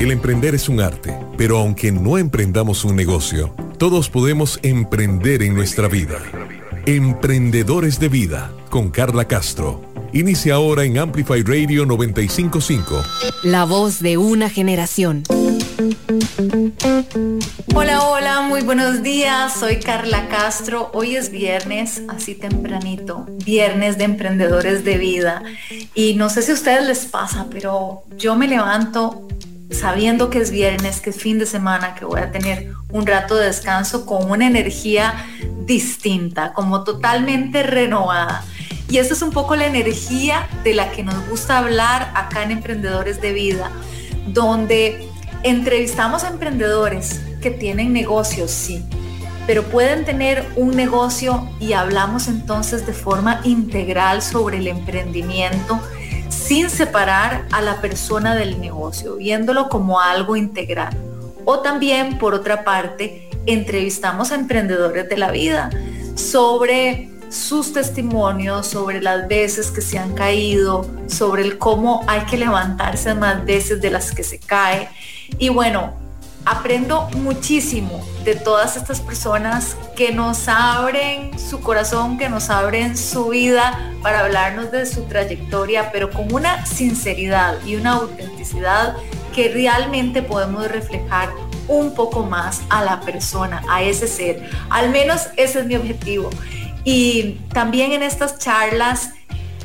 El emprender es un arte, pero aunque no emprendamos un negocio, todos podemos emprender en nuestra vida. Emprendedores de Vida con Carla Castro. Inicia ahora en Amplify Radio 955. La voz de una generación. Hola, hola, muy buenos días. Soy Carla Castro. Hoy es viernes, así tempranito, viernes de emprendedores de vida. Y no sé si a ustedes les pasa, pero yo me levanto sabiendo que es viernes, que es fin de semana, que voy a tener un rato de descanso con una energía distinta, como totalmente renovada. Y esa es un poco la energía de la que nos gusta hablar acá en Emprendedores de Vida, donde entrevistamos a emprendedores que tienen negocios, sí, pero pueden tener un negocio y hablamos entonces de forma integral sobre el emprendimiento sin separar a la persona del negocio, viéndolo como algo integral. O también, por otra parte, entrevistamos a emprendedores de la vida sobre sus testimonios, sobre las veces que se han caído, sobre el cómo hay que levantarse más veces de las que se cae. Y bueno, aprendo muchísimo de todas estas personas que nos abren su corazón, que nos abren su vida para hablarnos de su trayectoria, pero con una sinceridad y una autenticidad que realmente podemos reflejar un poco más a la persona, a ese ser. Al menos ese es mi objetivo. Y también en estas charlas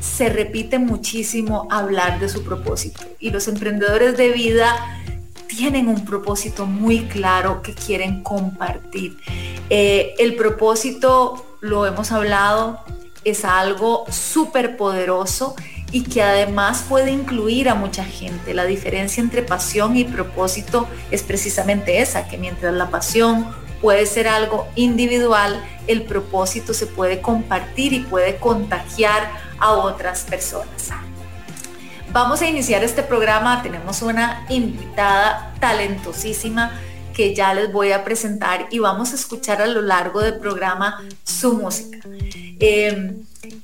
se repite muchísimo hablar de su propósito. Y los emprendedores de vida tienen un propósito muy claro que quieren compartir. Eh, el propósito, lo hemos hablado, es algo súper poderoso y que además puede incluir a mucha gente. La diferencia entre pasión y propósito es precisamente esa, que mientras la pasión puede ser algo individual, el propósito se puede compartir y puede contagiar a otras personas. Vamos a iniciar este programa. Tenemos una invitada talentosísima que ya les voy a presentar y vamos a escuchar a lo largo del programa su música. Em,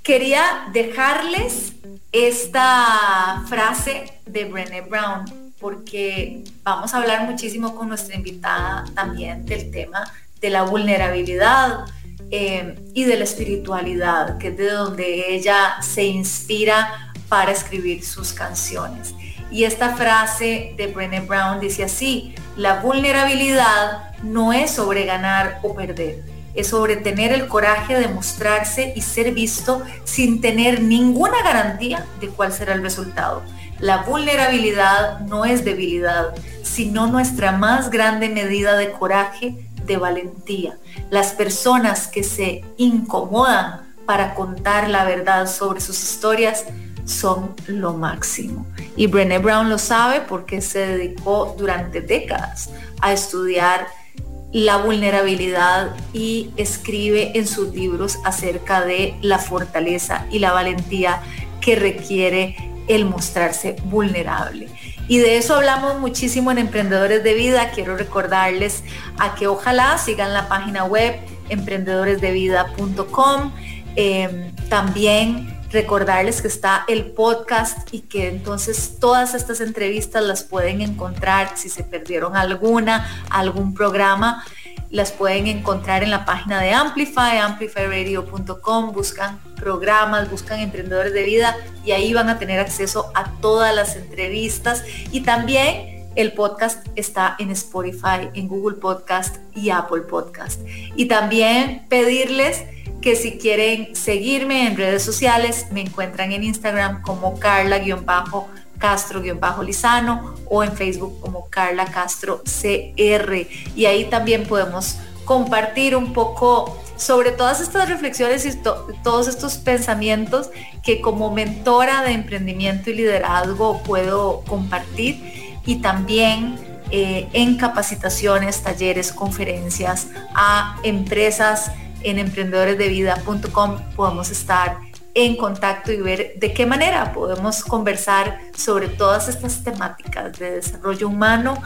quería dejarles esta frase de Brené Brown porque vamos a hablar muchísimo con nuestra invitada también del tema de la vulnerabilidad em, y de la espiritualidad, que es de donde ella se inspira para escribir sus canciones. Y esta frase de Brené Brown dice así, la vulnerabilidad no es sobre ganar o perder, es sobre tener el coraje de mostrarse y ser visto sin tener ninguna garantía de cuál será el resultado. La vulnerabilidad no es debilidad, sino nuestra más grande medida de coraje, de valentía. Las personas que se incomodan para contar la verdad sobre sus historias son lo máximo. Y Brené Brown lo sabe porque se dedicó durante décadas a estudiar la vulnerabilidad y escribe en sus libros acerca de la fortaleza y la valentía que requiere el mostrarse vulnerable. Y de eso hablamos muchísimo en Emprendedores de Vida. Quiero recordarles a que ojalá sigan la página web emprendedoresdevida.com. Eh, también recordarles que está el podcast y que entonces todas estas entrevistas las pueden encontrar. Si se perdieron alguna, algún programa, las pueden encontrar en la página de Amplify, amplifyradio.com, buscan programas, buscan emprendedores de vida y ahí van a tener acceso a todas las entrevistas. Y también el podcast está en Spotify, en Google Podcast y Apple Podcast. Y también pedirles que si quieren seguirme en redes sociales, me encuentran en Instagram como Carla-Castro-Lizano o en Facebook como Carla Castro CR. Y ahí también podemos compartir un poco sobre todas estas reflexiones y todos estos pensamientos que como mentora de emprendimiento y liderazgo puedo compartir y también eh, en capacitaciones, talleres, conferencias a empresas en emprendedoresdevida.com podemos estar en contacto y ver de qué manera podemos conversar sobre todas estas temáticas de desarrollo humano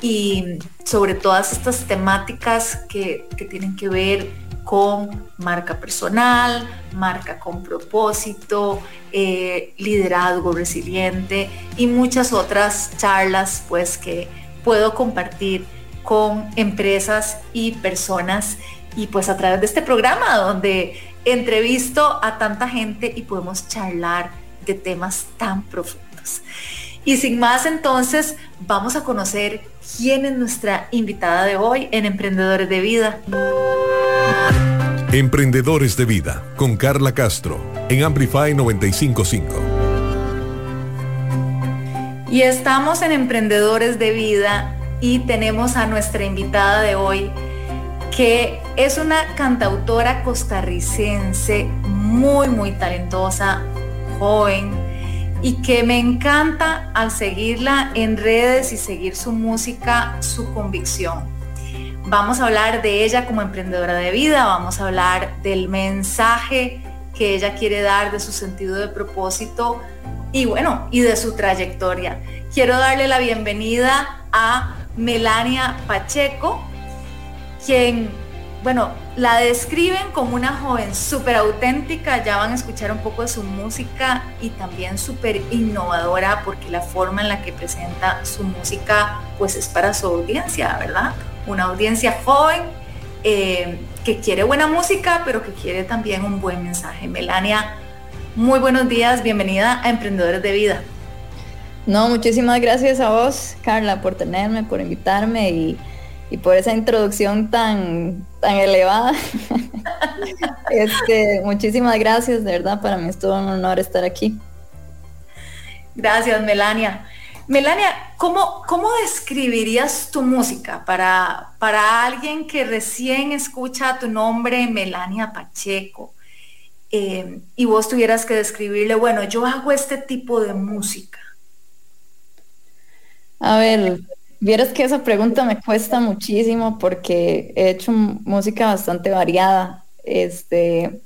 y sobre todas estas temáticas que, tienen que ver con marca personal, marca con propósito, eh, liderazgo resiliente y muchas otras charlas pues que puedo compartir con empresas y personas y pues a través de este programa donde entrevisto a tanta gente y podemos charlar de temas tan profundos. Y sin más entonces vamos a conocer quién es nuestra invitada de hoy en Emprendedores de Vida. Emprendedores de Vida con Carla Castro en Amplify 955. Y estamos en Emprendedores de Vida y tenemos a nuestra invitada de hoy que es una cantautora costarricense muy, muy talentosa, joven, y que me encanta al seguirla en redes y seguir su música, su convicción. Vamos a hablar de ella como emprendedora de vida, vamos a hablar del mensaje que ella quiere dar, de su sentido de propósito y bueno, y de su trayectoria. Quiero darle la bienvenida a Melania Pacheco, quien, bueno, la describen como una joven súper auténtica, ya van a escuchar un poco de su música y también súper innovadora porque la forma en la que presenta su música pues es para su audiencia, ¿verdad? Una audiencia joven eh, que quiere buena música pero que quiere también un buen mensaje. Melania, muy buenos días, bienvenida a Emprendedores de Vida. No, muchísimas gracias a vos, Carla, por tenerme, por invitarme y, por esa introducción tan, tan elevada. este, muchísimas gracias, de verdad, para mí es todo un honor estar aquí. Gracias, Melania. Melania, ¿cómo, cómo describirías tu música para, para alguien que recién escucha tu nombre, Melania Pacheco? Eh, y vos tuvieras que describirle, bueno, yo hago este tipo de música. A ver, vieras que esa pregunta me cuesta muchísimo porque he hecho música bastante variada, este,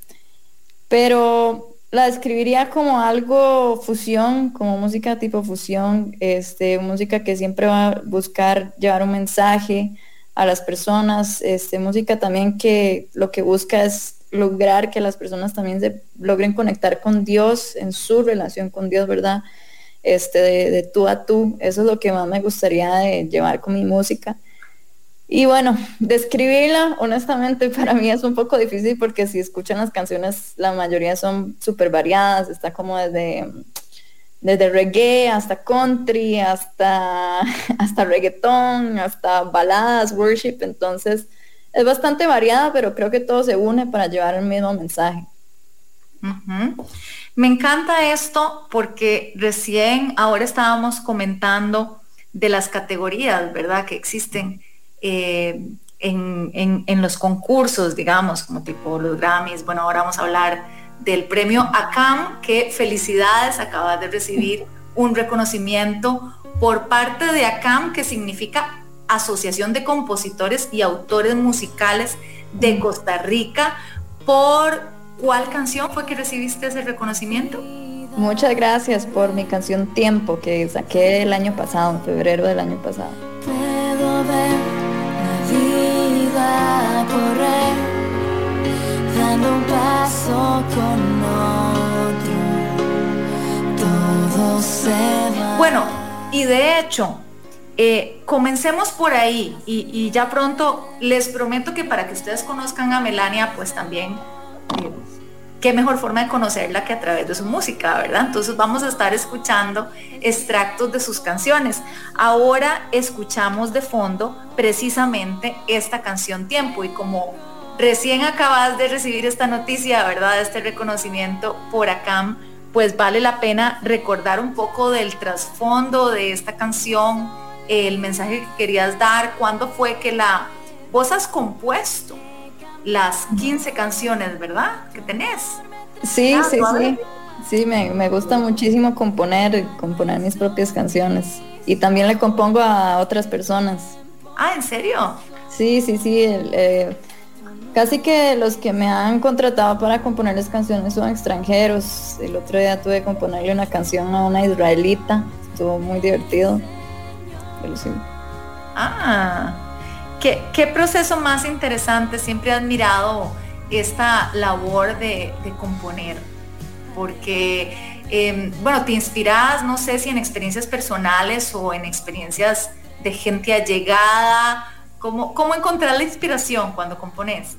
pero la describiría como algo fusión, como música tipo fusión, este, música que siempre va a buscar llevar un mensaje a las personas, este, música también que lo que busca es lograr que las personas también se logren conectar con Dios en su relación con Dios, ¿verdad? Este, de, tú a tú. Eso es lo que más me gustaría llevar con mi música. Y bueno, describirla, honestamente, para mí es un poco difícil porque si escuchan las canciones, la mayoría son súper variadas, está como desde, desde reggae hasta country, hasta, hasta reggaetón, hasta baladas, worship, entonces es bastante variada, pero creo que todo se une para llevar el mismo mensaje. Me encanta esto porque recién ahora estábamos comentando de las categorías, ¿verdad? Que existen eh, en, los concursos, digamos, como tipo los Grammys. Bueno, ahora vamos a hablar del premio ACAM, que felicidades, acaba de recibir un reconocimiento por parte de ACAM, que significa Asociación de Compositores y Autores Musicales de Costa Rica, por ¿Cuál canción fue que recibiste ese reconocimiento? Muchas gracias por mi canción Tiempo que saqué el año pasado, en febrero del año pasado. Puedo ver la vida correr, dando un paso con otro, todo se va. Bueno, y de hecho, eh, comencemos por ahí y, y, ya pronto les prometo que para que ustedes conozcan a Melania, pues también qué mejor forma de conocerla que a través de su música, ¿verdad? Entonces vamos a estar escuchando extractos de sus canciones. Ahora escuchamos de fondo precisamente esta canción Tiempo y como recién acabas de recibir esta noticia, ¿verdad? Este reconocimiento por ACAM, pues vale la pena recordar un poco del trasfondo de esta canción, el mensaje que querías dar, cuándo fue que la vos has compuesto las 15 canciones, ¿verdad? Que tenés. Sí, ah, sí, sí. Sí, me, gusta muchísimo componer, componer mis propias canciones. Y también le compongo a otras personas. Ah, ¿en serio? Sí, sí, sí. Eh, casi que los que me han contratado para componerles canciones son extranjeros. El otro día tuve que componerle una canción a una israelita. Estuvo muy divertido. Ah, ¿Qué, proceso más interesante? Siempre he admirado esta labor de, componer, porque, em, bueno, te inspiras, no sé si en experiencias personales o en experiencias de gente allegada? ¿Cómo, ¿Cómo encontrar la inspiración cuando compones?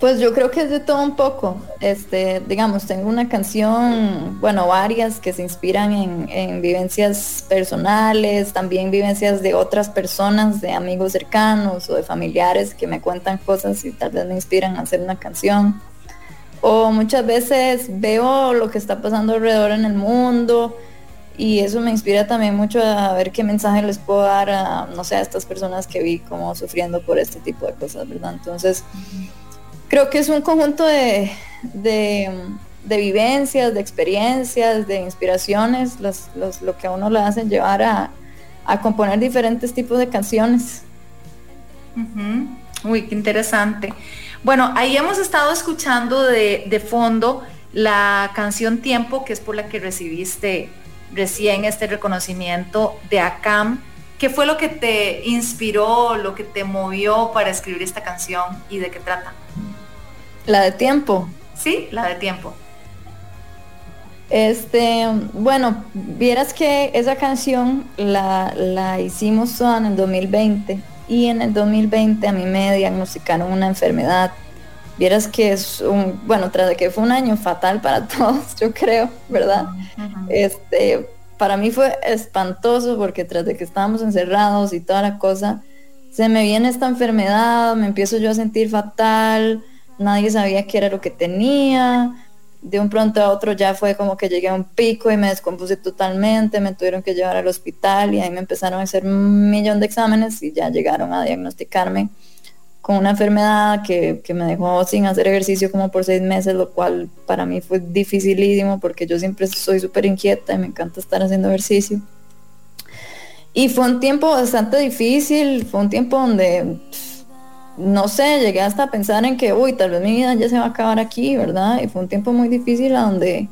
Pues yo creo que es de todo un poco. Este, digamos, tengo una canción, bueno, varias que se inspiran en, vivencias personales, también vivencias de otras personas, de amigos cercanos o de familiares que me cuentan cosas y tal vez me inspiran a hacer una canción. O muchas veces veo lo que está pasando alrededor en el mundo y eso me inspira también mucho a ver qué mensaje les puedo dar no sé, a estas personas que vi como sufriendo por este tipo de cosas, ¿verdad? Entonces creo que es un conjunto de, vivencias, de experiencias, de inspiraciones, lo que a uno le hacen llevar a, componer diferentes tipos de canciones. Uy, qué interesante. Bueno, ahí hemos estado escuchando de, de, fondo la canción Tiempo, que es por la que recibiste recién este reconocimiento de ACAM. ¿Qué fue lo que te inspiró, lo que te movió para escribir esta canción y de qué trata? La de tiempo. Sí, la de tiempo. Este, bueno, vieras que esa canción la, la hicimos en el 2020 y en el 2020 a mí me diagnosticaron una enfermedad. Vieras que es un, bueno, tras de que fue un año fatal para todos, yo creo, ¿verdad? Este, para mí fue espantoso porque tras de que estábamos encerrados y toda la cosa, se me viene esta enfermedad, me empiezo yo a sentir fatal, nadie sabía qué era lo que tenía. De un pronto a otro ya fue como que llegué a un pico y me descompuse totalmente, me tuvieron que llevar al hospital y ahí me empezaron a hacer un millón de exámenes y ya llegaron a diagnosticarme con una enfermedad que, que me dejó sin hacer ejercicio como por seis meses, lo cual para mí fue dificilísimo porque yo siempre soy súper inquieta y me encanta estar haciendo ejercicio. Y fue un tiempo bastante difícil, fue un tiempo donde no sé, llegué hasta pensar en que, uy, tal vez mi vida ya se va a acabar aquí, ¿verdad? Y fue un tiempo muy difícil a donde,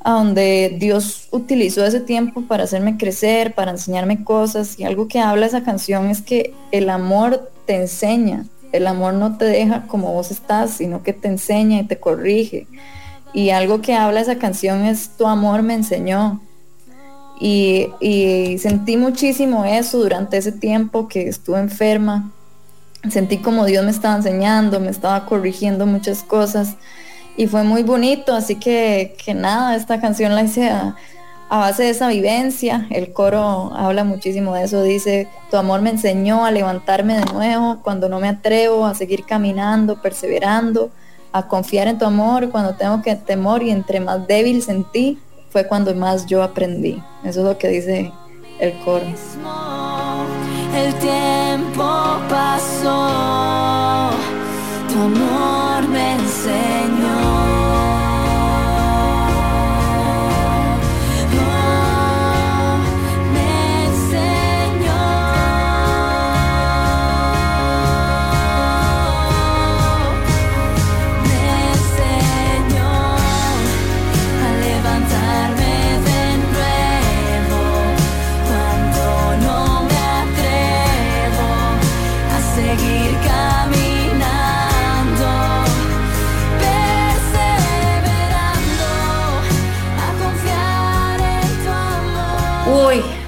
a donde Dios utilizó ese tiempo para hacerme crecer, para enseñarme cosas. Y algo que habla esa canción es que el amor te enseña, el amor no te deja como vos estás, sino que te enseña y te corrige. Y algo que habla esa canción es tu amor me enseñó. Y, y sentí muchísimo eso durante ese tiempo que estuve enferma sentí como Dios me estaba enseñando, me estaba corrigiendo muchas cosas y fue muy bonito, así que, que nada, esta canción la hice a, base de esa vivencia, el coro habla muchísimo de eso, dice, tu amor me enseñó a levantarme de nuevo cuando no me atrevo, a seguir caminando, perseverando, a confiar en tu amor cuando tengo que temor y entre más débil sentí, fue cuando más yo aprendí. Eso es lo que dice el coro el tiempo pasó, tu amor me enseñó.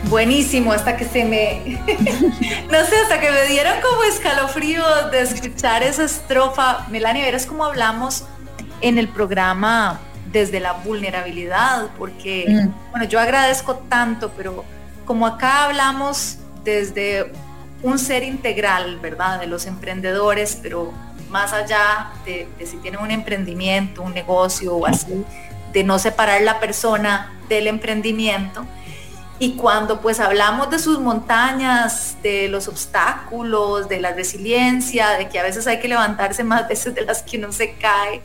Buenísimo, hasta que se me, no sé, hasta que me dieron como escalofrío de escuchar esa estrofa. Melania, verás cómo hablamos en el programa desde la vulnerabilidad, porque, mm. bueno, yo agradezco tanto, pero como acá hablamos desde un ser integral, ¿verdad? De los emprendedores, pero más allá de, de si tienen un emprendimiento, un negocio o así, de no separar la persona del emprendimiento y cuando pues hablamos de sus montañas, de los obstáculos, de la resiliencia, de que a veces hay que levantarse más veces de las que uno se cae,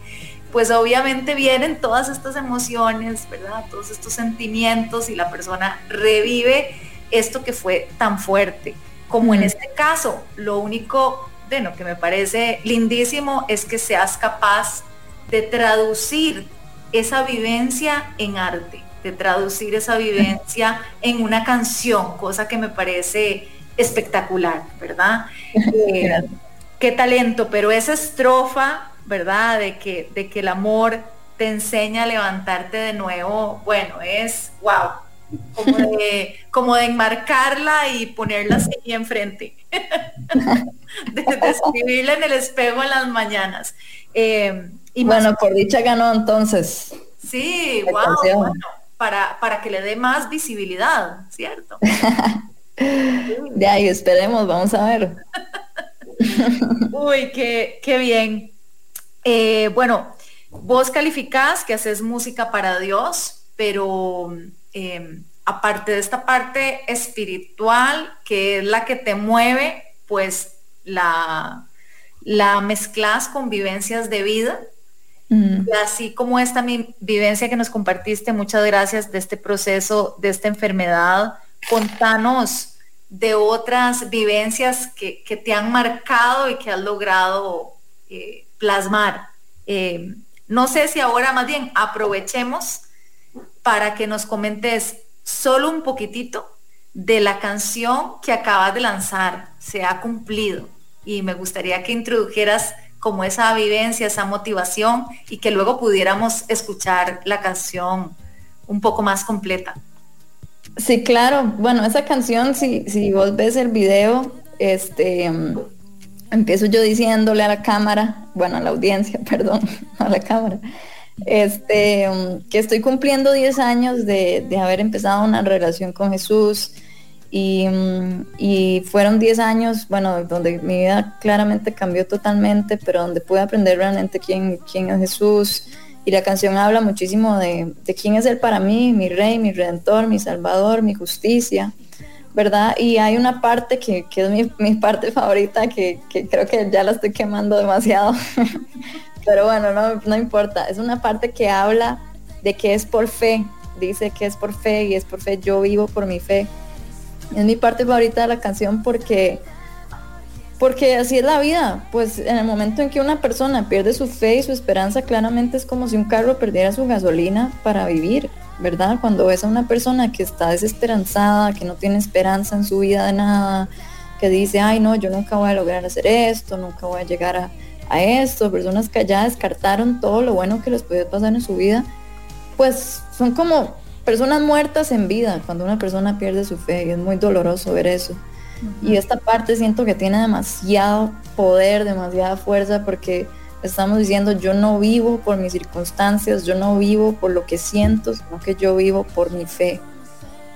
pues obviamente vienen todas estas emociones, ¿verdad? Todos estos sentimientos y la persona revive esto que fue tan fuerte. Como en este caso, lo único, bueno, que me parece lindísimo es que seas capaz de traducir esa vivencia en arte de traducir esa vivencia en una canción, cosa que me parece espectacular, ¿verdad? Eh, qué talento, pero esa estrofa, ¿verdad? De que, de que el amor te enseña a levantarte de nuevo, bueno, es wow, como de, enmarcarla y ponerla así enfrente. de, escribirla en el espejo en las mañanas. Eh, y bueno, por dicha ganó entonces. Sí, wow, bueno, para, para que le dé más visibilidad, ¿cierto? de ahí esperemos, vamos a ver. Uy, qué, qué bien. Eh, bueno, vos calificás que haces música para Dios, pero em, aparte de esta parte espiritual, que es la que te mueve, pues la, la mezclas con vivencias de vida. Y así como esta mi vivencia que nos compartiste, muchas gracias de este proceso, de esta enfermedad. Contanos de otras vivencias que, te han marcado y que has logrado eh, plasmar. Eh, no sé si ahora más bien aprovechemos para que nos comentes solo un poquitito de la canción que acabas de lanzar, Se ha cumplido. Y me gustaría que introdujeras como esa vivencia, esa motivación y que luego pudiéramos escuchar la canción un poco más completa. Sí, claro. Bueno, esa canción, si, si vos ves el video, este, mm, empiezo yo diciéndole a la cámara, bueno, a la audiencia, perdón, a la cámara, este, mm, que estoy cumpliendo 10 años de, haber empezado una relación con Jesús y, mm, y, fueron 10 años, bueno, donde mi vida claramente cambió totalmente, pero donde pude aprender realmente quién, quién es Jesús, y la canción habla muchísimo de, quién es Él para mí, mi rey, mi redentor, mi salvador, mi justicia, ¿verdad? Y hay una parte que, es mi, parte favorita, que, creo que ya la estoy quemando demasiado, pero bueno, no, no importa. Es una parte que habla de que es por fe, dice que es por fe y es por fe, yo vivo por mi fe. Es mi parte favorita de la canción porque porque así es la vida, pues en el momento en que una persona pierde su fe y su esperanza, claramente es como si un carro perdiera su gasolina para vivir, ¿verdad? Cuando ves a una persona que está desesperanzada, que no tiene esperanza en su vida de nada, que dice, ay no, yo nunca voy a lograr hacer esto, nunca voy a llegar a, a esto, personas que ya descartaron todo lo bueno que les puede pasar en su vida, pues son como personas muertas en vida cuando una persona pierde su fe y es muy doloroso ver eso. Y esta parte siento que tiene demasiado poder, demasiada fuerza, porque estamos diciendo, yo no vivo por mis circunstancias, yo no vivo por lo que siento, sino que yo vivo por mi fe,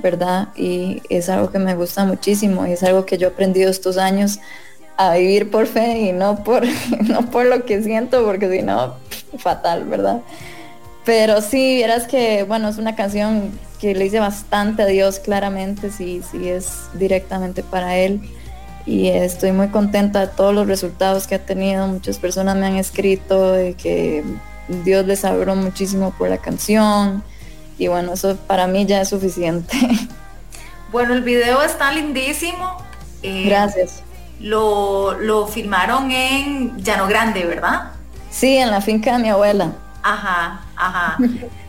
¿verdad? Y es algo que me gusta muchísimo y es algo que yo he aprendido estos años a vivir por fe y no por, no por lo que siento, porque si no, fatal, ¿verdad? Pero sí, verás que, bueno, es una canción que le hice bastante a Dios claramente, sí, sí es directamente para Él. Y estoy muy contenta de todos los resultados que ha tenido. Muchas personas me han escrito de que Dios les habló muchísimo por la canción. Y bueno, eso para mí ya es suficiente. Bueno, el video está lindísimo. Eh, Gracias. Lo, lo filmaron en Llano Grande, ¿verdad? Sí, en la finca de mi abuela. Ajá, ajá.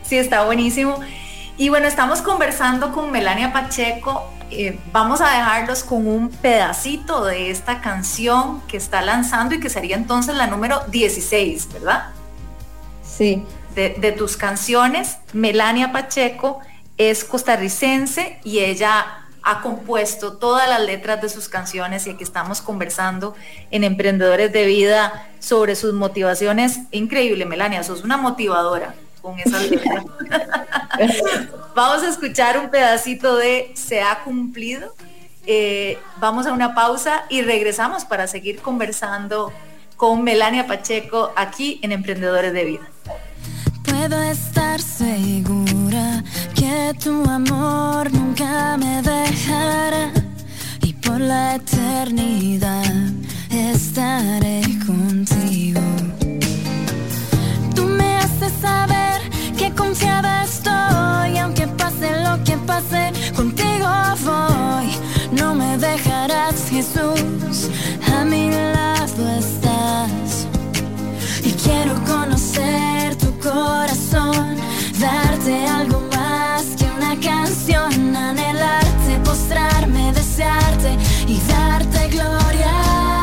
Sí, está buenísimo. Y bueno, estamos conversando con Melania Pacheco. Eh, vamos a dejarlos con un pedacito de esta canción que está lanzando y que sería entonces la número 16, ¿verdad? Sí. De, de tus canciones, Melania Pacheco es costarricense y ella ha compuesto todas las letras de sus canciones y aquí estamos conversando en Emprendedores de Vida sobre sus motivaciones. Increíble, Melania, sos una motivadora con esas letras. vamos a escuchar un pedacito de Se ha cumplido. Eh, vamos a una pausa y regresamos para seguir conversando con Melania Pacheco aquí en Emprendedores de Vida. Puedo estar segura que tu amor nunca me dejará y por la eternidad estaré contigo. Tú me haces saber que confiada estoy, aunque pase lo que pase, contigo voy. No me dejarás, Jesús, a mi lado estás. Y quiero conocer corazón, darte algo más que una canción, anhelarte, postrarme, desearte y darte gloria.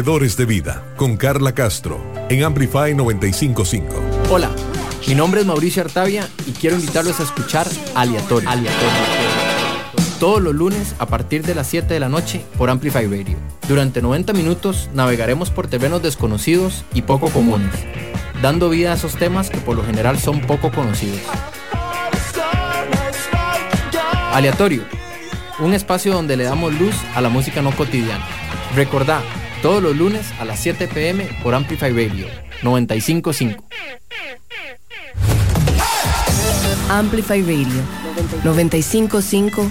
Emprendedores de Vida con Carla Castro en Amplify 955. Hola, mi nombre es Mauricio Artavia y quiero invitarlos a escuchar Aleatorio. Todos los lunes a partir de las 7 de la noche por Amplify Radio. Durante 90 minutos navegaremos por terrenos desconocidos y poco comunes, dando vida a esos temas que por lo general son poco conocidos. Aleatorio, un espacio donde le damos luz a la música no cotidiana. Recordá, todos los lunes a las 7 pm por Amplify Radio 955. Amplify Radio 955,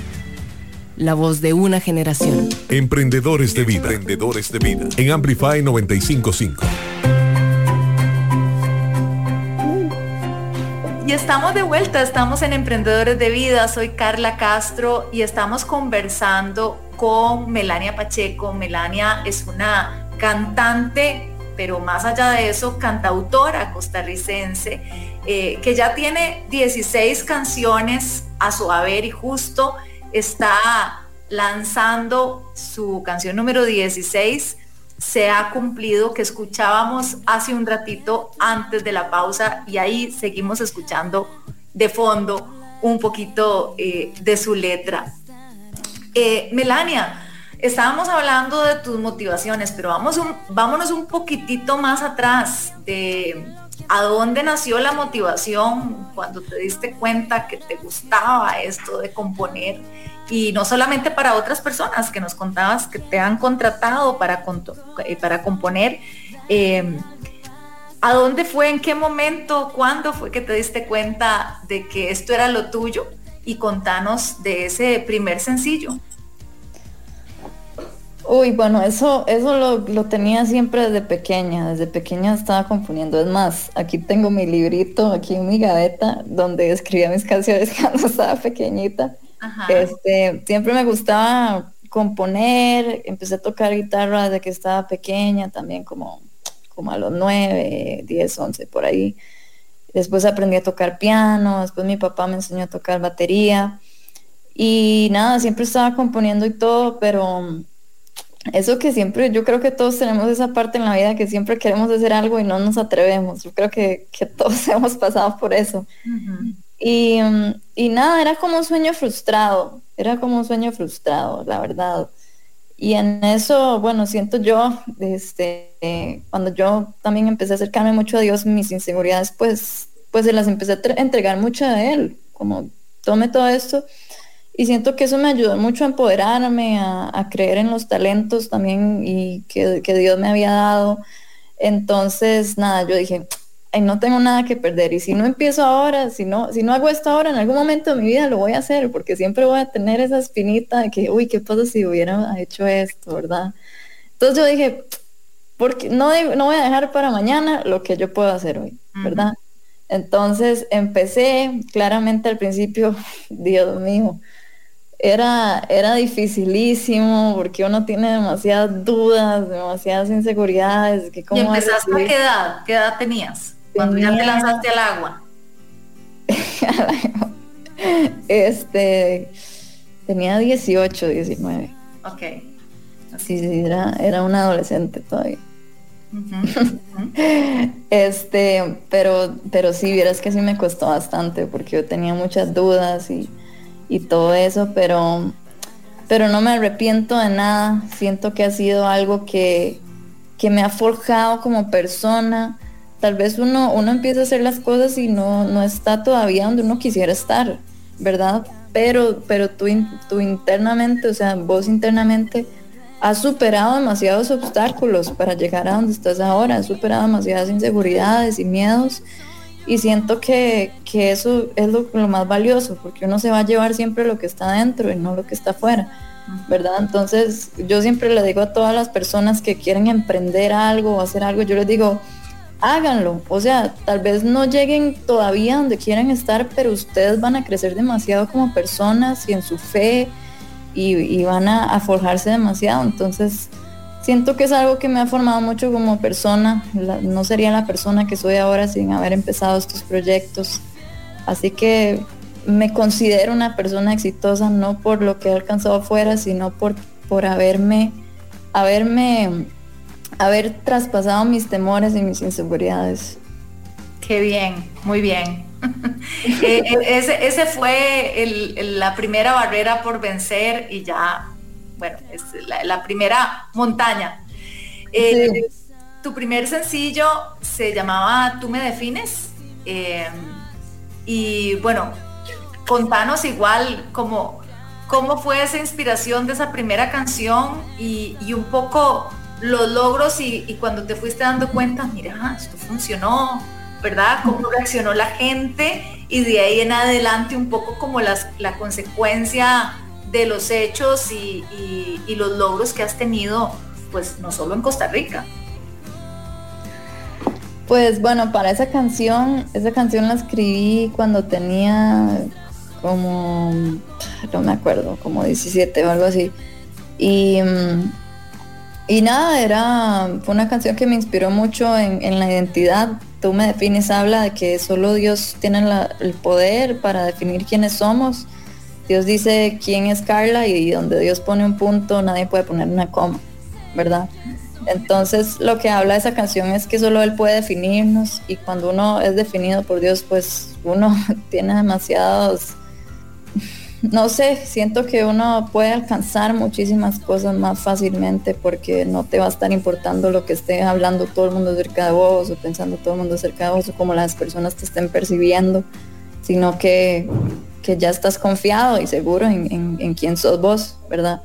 la voz de una generación. Emprendedores de vida. Emprendedores de vida. En Amplify 955. Y estamos de vuelta, estamos en Emprendedores de Vida, soy Carla Castro y estamos conversando con Melania Pacheco. Melania es una cantante, pero más allá de eso, cantautora costarricense, eh, que ya tiene 16 canciones a su haber y justo está lanzando su canción número 16 se ha cumplido que escuchábamos hace un ratito antes de la pausa y ahí seguimos escuchando de fondo un poquito eh, de su letra. Eh, Melania, estábamos hablando de tus motivaciones, pero vamos un, vámonos un poquitito más atrás de a dónde nació la motivación cuando te diste cuenta que te gustaba esto de componer y no solamente para otras personas que nos contabas que te han contratado para, eh, para componer. Em, ¿A dónde fue? ¿En qué momento? ¿Cuándo fue que te diste cuenta de que esto era lo tuyo? Y contanos de ese primer sencillo. Uy, bueno, eso, eso lo, lo, tenía siempre desde pequeña. Desde pequeña estaba componiendo. Es más, aquí tengo mi librito, aquí en mi gaveta, donde escribía mis canciones cuando estaba pequeñita. Este, siempre me gustaba componer, empecé a tocar guitarra desde que estaba pequeña, también como, como a los 9, 10, 11, por ahí. Después aprendí a tocar piano, después mi papá me enseñó a tocar batería. Y nada, siempre estaba componiendo y todo, pero eso que siempre, yo creo que todos tenemos esa parte en la vida que siempre queremos hacer algo y no nos atrevemos. Yo creo que, todos hemos pasado por eso. Y, y, nada, era como un sueño frustrado, era como un sueño frustrado, la verdad. Y en eso, bueno, siento yo, este, cuando yo también empecé a acercarme mucho a Dios, mis inseguridades, pues, pues se las empecé a entregar mucho a Él, como tome todo esto. Y siento que eso me ayudó mucho a empoderarme, a, a creer en los talentos también y que, que Dios me había dado. Entonces, nada, yo dije, no tengo nada que perder. Y si no empiezo ahora, si no, si no hago esto ahora, en algún momento de mi vida lo voy a hacer, porque siempre voy a tener esa espinita de que, uy, ¿qué pasa si hubiera hecho esto, verdad? Entonces yo dije, porque no, no voy a dejar para mañana lo que yo puedo hacer hoy, ¿verdad? Entonces empecé, claramente al principio, Dios mío, era, era dificilísimo porque uno tiene demasiadas dudas, demasiadas inseguridades. Que ¿Y empezaste a qué edad? ¿Qué edad tenías? Cuando ya te lanzaste al agua. este, tenía 18, 19. Ok. Sí, sí, era, era un adolescente todavía. este, pero, pero sí, vieras que sí me costó bastante porque yo tenía muchas dudas y, y todo eso, pero, pero no me arrepiento de nada. Siento que ha sido algo que, que me ha forjado como persona tal vez uno, uno empieza a hacer las cosas y no, no está todavía donde uno quisiera estar, ¿verdad? Pero, pero tú, tú internamente, o sea, vos internamente has superado demasiados obstáculos para llegar a donde estás ahora, has superado demasiadas inseguridades y miedos y siento que, que eso es lo, más valioso, porque uno se va a llevar siempre lo que está dentro y no lo que está afuera, ¿verdad? Entonces yo siempre le digo a todas las personas que quieren emprender algo o hacer algo, yo les digo, háganlo. O sea, tal vez no lleguen todavía donde quieren estar, pero ustedes van a crecer demasiado como personas y en su fe y, van a, forjarse demasiado. Entonces, siento que es algo que me ha formado mucho como persona. no sería la persona que soy ahora sin haber empezado estos proyectos. Así que me considero una persona exitosa no por lo que he alcanzado afuera, sino por, por haberme, haberme haber traspasado mis temores y mis inseguridades. Qué bien, muy bien. Eh, eh, ese, fue la primera barrera por vencer y ya, bueno, es la, primera montaña. Eh, tu primer sencillo se llamaba Tú me defines. y bueno, contanos igual cómo, cómo fue esa inspiración de esa primera canción y, un poco los logros y, y, cuando te fuiste dando cuenta, mira, esto funcionó, ¿verdad? Cómo reaccionó la gente y de ahí en adelante un poco como las, la consecuencia de los hechos y, los logros que has tenido, pues no solo en Costa Rica. Pues bueno, para esa canción, esa canción la escribí cuando tenía como, no me acuerdo, como 17 o algo así. Y, y nada, era, fue una canción que me inspiró mucho en, en la identidad tú me defines habla de que solo Dios tiene el poder para definir quiénes somos. Dios dice quién es Carla y donde Dios pone un punto nadie puede poner una coma, ¿verdad? Entonces lo que habla esa canción es que solo Él puede definirnos y cuando uno es definido por Dios pues uno tiene demasiados no sé, siento que uno puede alcanzar muchísimas cosas más fácilmente porque no te va a estar importando lo que esté hablando todo el mundo acerca de vos o pensando todo el mundo acerca de vos o como las personas te estén percibiendo, sino que, ya estás confiado y seguro en, en, quién sos vos, ¿verdad?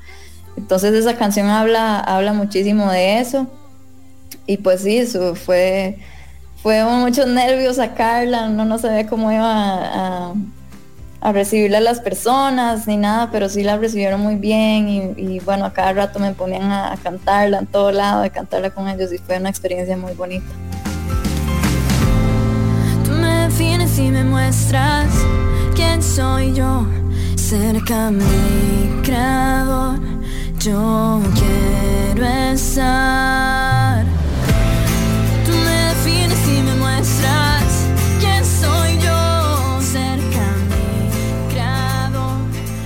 Entonces esa canción habla, habla muchísimo de eso y pues sí, eso fue, fue muchos nervios sacarla, uno no sabía cómo iba a recibirle a las personas ni nada, pero sí la recibieron muy bien y, bueno, a cada rato me ponían a, cantarla en todo lado, a cantarla con ellos y fue una experiencia muy bonita. Tú me defines y me muestras quién soy yo, cerca mi creador, yo quiero estar.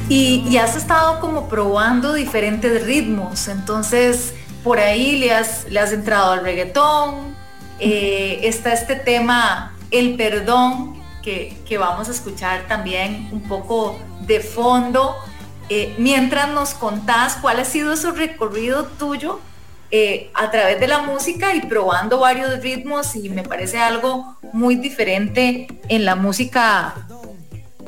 Y, has estado como probando diferentes ritmos, entonces por ahí le has, le has entrado al reggaetón, eh, está este tema, el perdón, que, vamos a escuchar también un poco de fondo. Eh, mientras nos contás cuál ha sido ese recorrido tuyo eh, a través de la música y probando varios ritmos y me parece algo muy diferente en la música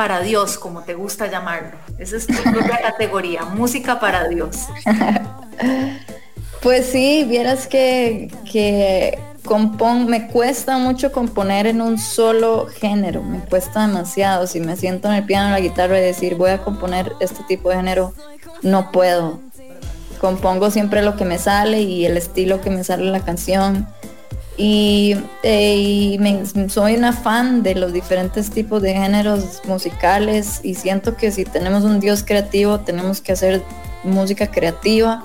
para Dios, como te gusta llamarlo. Esa es tu propia categoría, música para Dios. Pues sí, vieras que, que compon, me cuesta mucho componer en un solo género, me cuesta demasiado. Si me siento en el piano, en la guitarra y decir voy a componer este tipo de género, no puedo. Compongo siempre lo que me sale y el estilo que me sale la canción y, eh, soy una fan de los diferentes tipos de géneros musicales y siento que si tenemos un Dios creativo tenemos que hacer música creativa,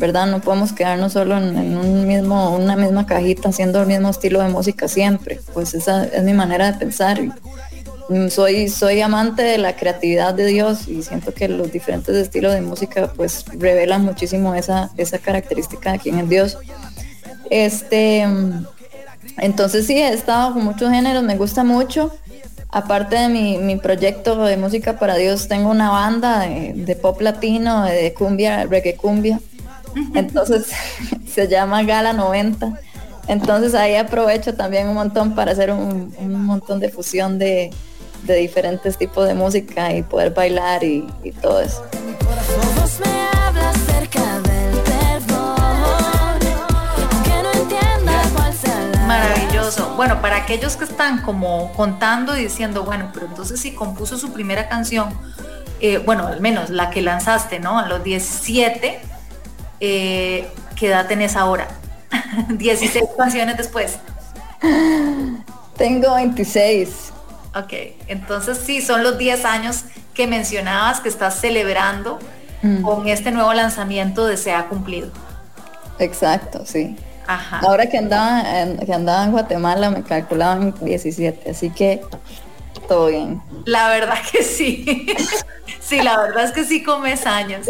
¿verdad? No podemos quedarnos solo en, un mismo, una misma cajita haciendo el mismo estilo de música siempre, pues esa es mi manera de pensar. Soy, soy amante de la creatividad de Dios y siento que los diferentes estilos de música pues revelan muchísimo esa, esa característica de quién es Dios. Este, entonces sí, he estado con muchos géneros, me gusta mucho. Aparte de mi, proyecto de música para Dios, tengo una banda de, pop latino, de cumbia, reggae cumbia. Entonces se llama Gala 90. Entonces ahí aprovecho también un montón para hacer un, montón de fusión de, diferentes tipos de música y poder bailar y, y todo eso. Maravilloso. Bueno, para aquellos que están como contando y diciendo, bueno, pero entonces si compuso su primera canción, eh, bueno, al menos la que lanzaste, ¿no? A los 17, eh, ¿qué edad tenés ahora? 16 canciones después. Tengo 26. Ok, entonces sí, son los 10 años que mencionabas que estás celebrando mm. con este nuevo lanzamiento de Se ha cumplido. Exacto, sí. Ahora que andaba, en, que andaba en Guatemala me calculaban 17, así que todo bien. La verdad que sí. sí, la verdad es que sí comes años.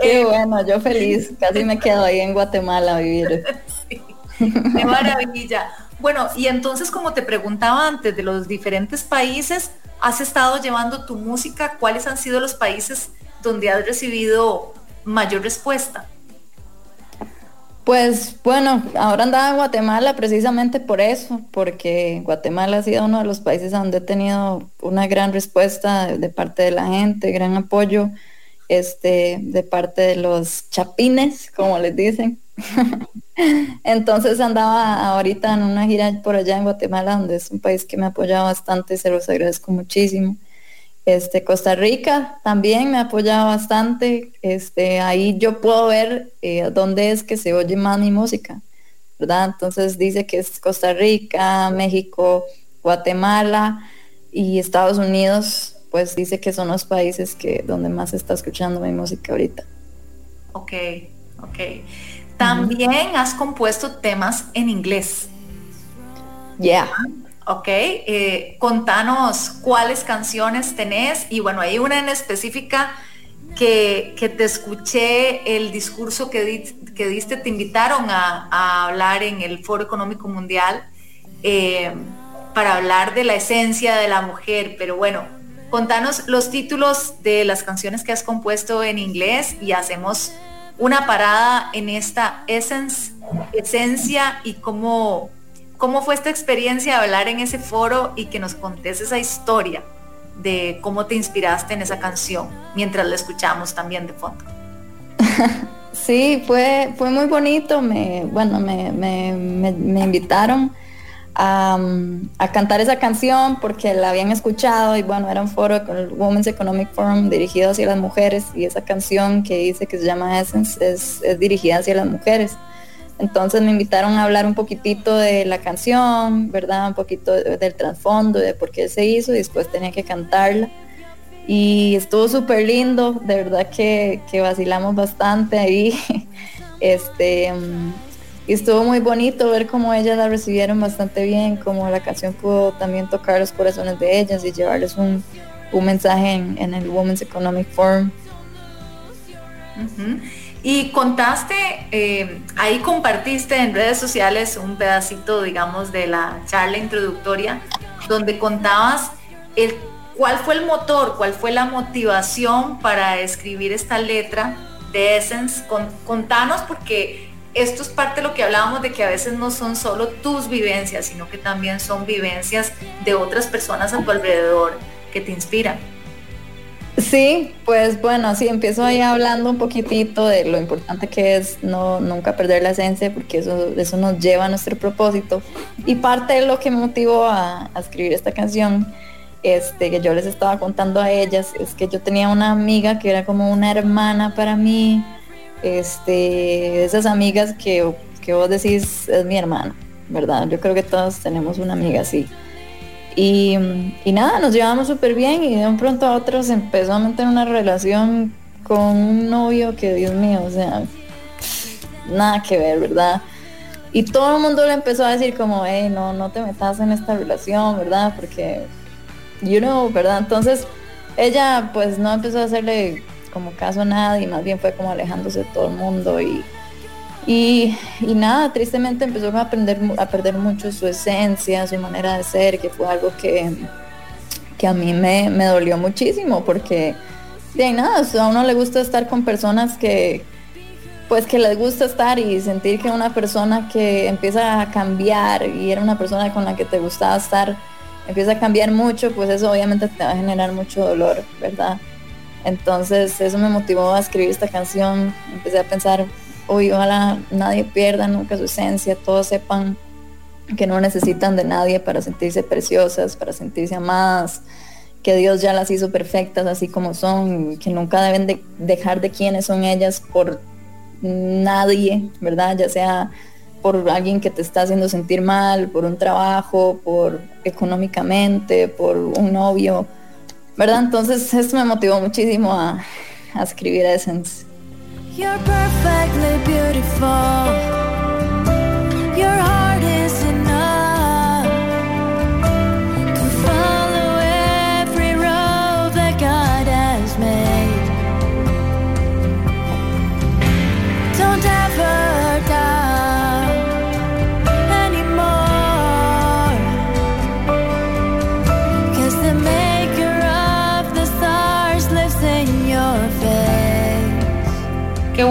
Qué bueno, yo feliz. Casi me quedo ahí en Guatemala a vivir. Qué maravilla. Bueno, y entonces como te preguntaba antes de los diferentes países, has estado llevando tu música, ¿cuáles han sido los países donde has recibido mayor respuesta? Pues bueno, ahora andaba en Guatemala precisamente por eso, porque Guatemala ha sido uno de los países donde he tenido una gran respuesta de, parte de la gente, gran apoyo este, de parte de los chapines, como les dicen. Entonces andaba ahorita en una gira por allá en Guatemala, donde es un país que me ha apoyado bastante, se los agradezco muchísimo. Este, Costa Rica también me ha apoyado bastante. Este, ahí yo puedo ver eh, dónde es que se oye más mi música, ¿verdad? Entonces dice que es Costa Rica, México, Guatemala y Estados Unidos, pues dice que son los países que donde más se está escuchando mi música ahorita. Ok, ok. También has compuesto temas en inglés. Yeah. Ok, eh, contanos cuáles canciones tenés. Y bueno, hay una en específica que, te escuché el discurso que, que diste, te invitaron a, hablar en el Foro Económico Mundial eh, para hablar de la esencia de la mujer, pero bueno, contanos los títulos de las canciones que has compuesto en inglés y hacemos una parada en esta essence, esencia y cómo ¿Cómo fue esta experiencia de hablar en ese foro y que nos contes esa historia de cómo te inspiraste en esa canción mientras la escuchamos también de fondo? Sí, fue, fue muy bonito. Me, bueno, me, invitaron a, cantar esa canción porque la habían escuchado y bueno, era un foro con el Women's Economic Forum dirigido hacia las mujeres y esa canción que dice que se llama Essence es dirigida hacia las mujeres. Entonces me invitaron a hablar un poquitito de la canción, ¿verdad? Un poquito del trasfondo, de por qué se hizo y después tenía que cantarla. Y estuvo súper lindo, de verdad que, vacilamos bastante ahí. Este, y estuvo muy bonito ver cómo ellas la recibieron bastante bien, cómo la canción pudo también tocar los corazones de ellas y llevarles un, mensaje en, el Women's Economic Forum. Y contaste, eh, ahí compartiste en redes sociales un pedacito, digamos, de la charla introductoria, donde contabas el, cuál fue el motor, cuál fue la motivación para escribir esta letra de Essence. contanos porque esto es parte de lo que hablábamos de que a veces no son solo tus vivencias, sino que también son vivencias de otras personas a tu alrededor que te inspiran. Sí, pues bueno, sí, empiezo ahí hablando un poquitito de lo importante que es no nunca perder la esencia, porque eso, eso nos lleva a nuestro propósito. Y parte de lo que me motivó a, escribir esta canción, este, que yo les estaba contando a ellas, es que yo tenía una amiga que era como una hermana para mí, este, esas amigas que, que vos decís es mi hermana, ¿verdad? Yo creo que todos tenemos una amiga así. Y, nada, nos llevamos súper bien y de un pronto a otro se empezó a meter una relación con un novio que, Dios mío, o sea, nada que ver, ¿verdad? Y todo el mundo le empezó a decir como, hey, no, no te metas en esta relación, ¿verdad? Porque, you know, ¿verdad? Entonces, ella pues no empezó a hacerle como caso a nadie, más bien fue como alejándose de todo el mundo y y, nada, tristemente empezó a, a perder mucho su esencia, su manera de ser, que fue algo que, que a mí me, dolió muchísimo, porque de nada, a uno le gusta estar con personas que, pues que les gusta estar y sentir que una persona que empieza a cambiar y era una persona con la que te gustaba estar, empieza a cambiar mucho, pues eso obviamente te va a generar mucho dolor, ¿verdad? Entonces eso me motivó a escribir esta canción, empecé a pensar, hoy ojalá nadie pierda nunca su esencia, todos sepan que no necesitan de nadie para sentirse preciosas, para sentirse amadas, que Dios ya las hizo perfectas así como son, que nunca deben de dejar de quiénes son ellas por nadie, ¿verdad? Ya sea por alguien que te está haciendo sentir mal, por un trabajo, por económicamente, por un novio, ¿verdad? Entonces esto me motivó muchísimo a, a escribir Essence. You're perfectly beautiful. Your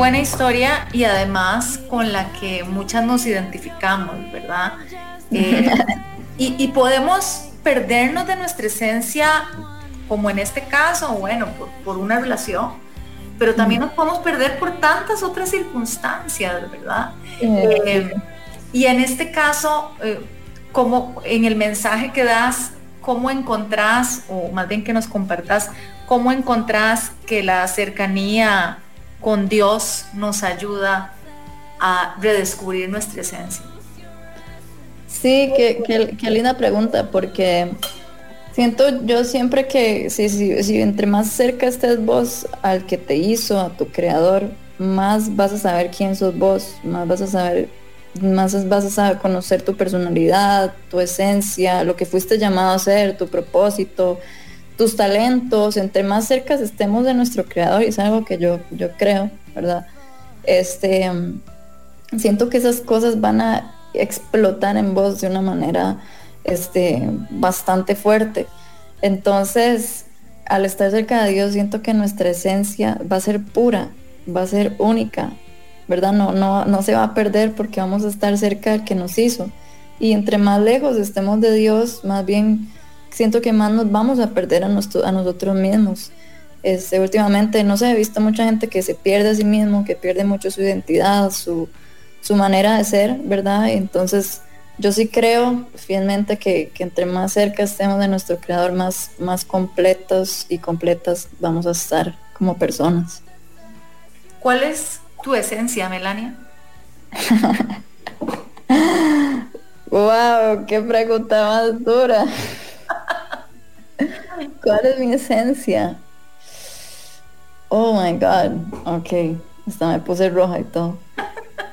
buena historia y además con la que muchas nos identificamos, ¿verdad? Eh, y, podemos perdernos de nuestra esencia, como en este caso, bueno, por, una relación, pero también nos podemos perder por tantas otras circunstancias, ¿verdad? Eh, y en este caso, eh, como en el mensaje que das, ¿cómo encontrás, o más bien que nos compartas, cómo encontrás que la cercanía con Dios nos ayuda a redescubrir nuestra esencia? Sí, qué, linda pregunta, porque siento yo siempre que si, si, entre más cerca estés vos al que te hizo, a tu creador, más vas a saber quién sos vos, más vas a saber, más vas a conocer tu personalidad, tu esencia, lo que fuiste llamado a ser, tu propósito, tus talentos, entre más cerca estemos de nuestro creador, y es algo que yo, yo creo, ¿verdad? Este, siento que esas cosas van a explotar en vos de una manera este, bastante fuerte. Entonces, al estar cerca de Dios, siento que nuestra esencia va a ser pura, va a ser única, ¿verdad? No, no, no se va a perder porque vamos a estar cerca del que nos hizo. Y entre más lejos estemos de Dios, más bien siento que más nos vamos a perder a, a nosotros mismos. Este, últimamente, no sé, he visto mucha gente que se pierde a sí mismo, que pierde mucho su identidad, su, su manera de ser, ¿verdad? Entonces, yo sí creo fielmente que, entre más cerca estemos de nuestro creador, más, más completos y completas vamos a estar como personas. ¿Cuál es tu esencia, Melania? wow, qué pregunta más dura. ¿Cuál es mi esencia? Oh my god. Ok. Hasta me puse roja y todo.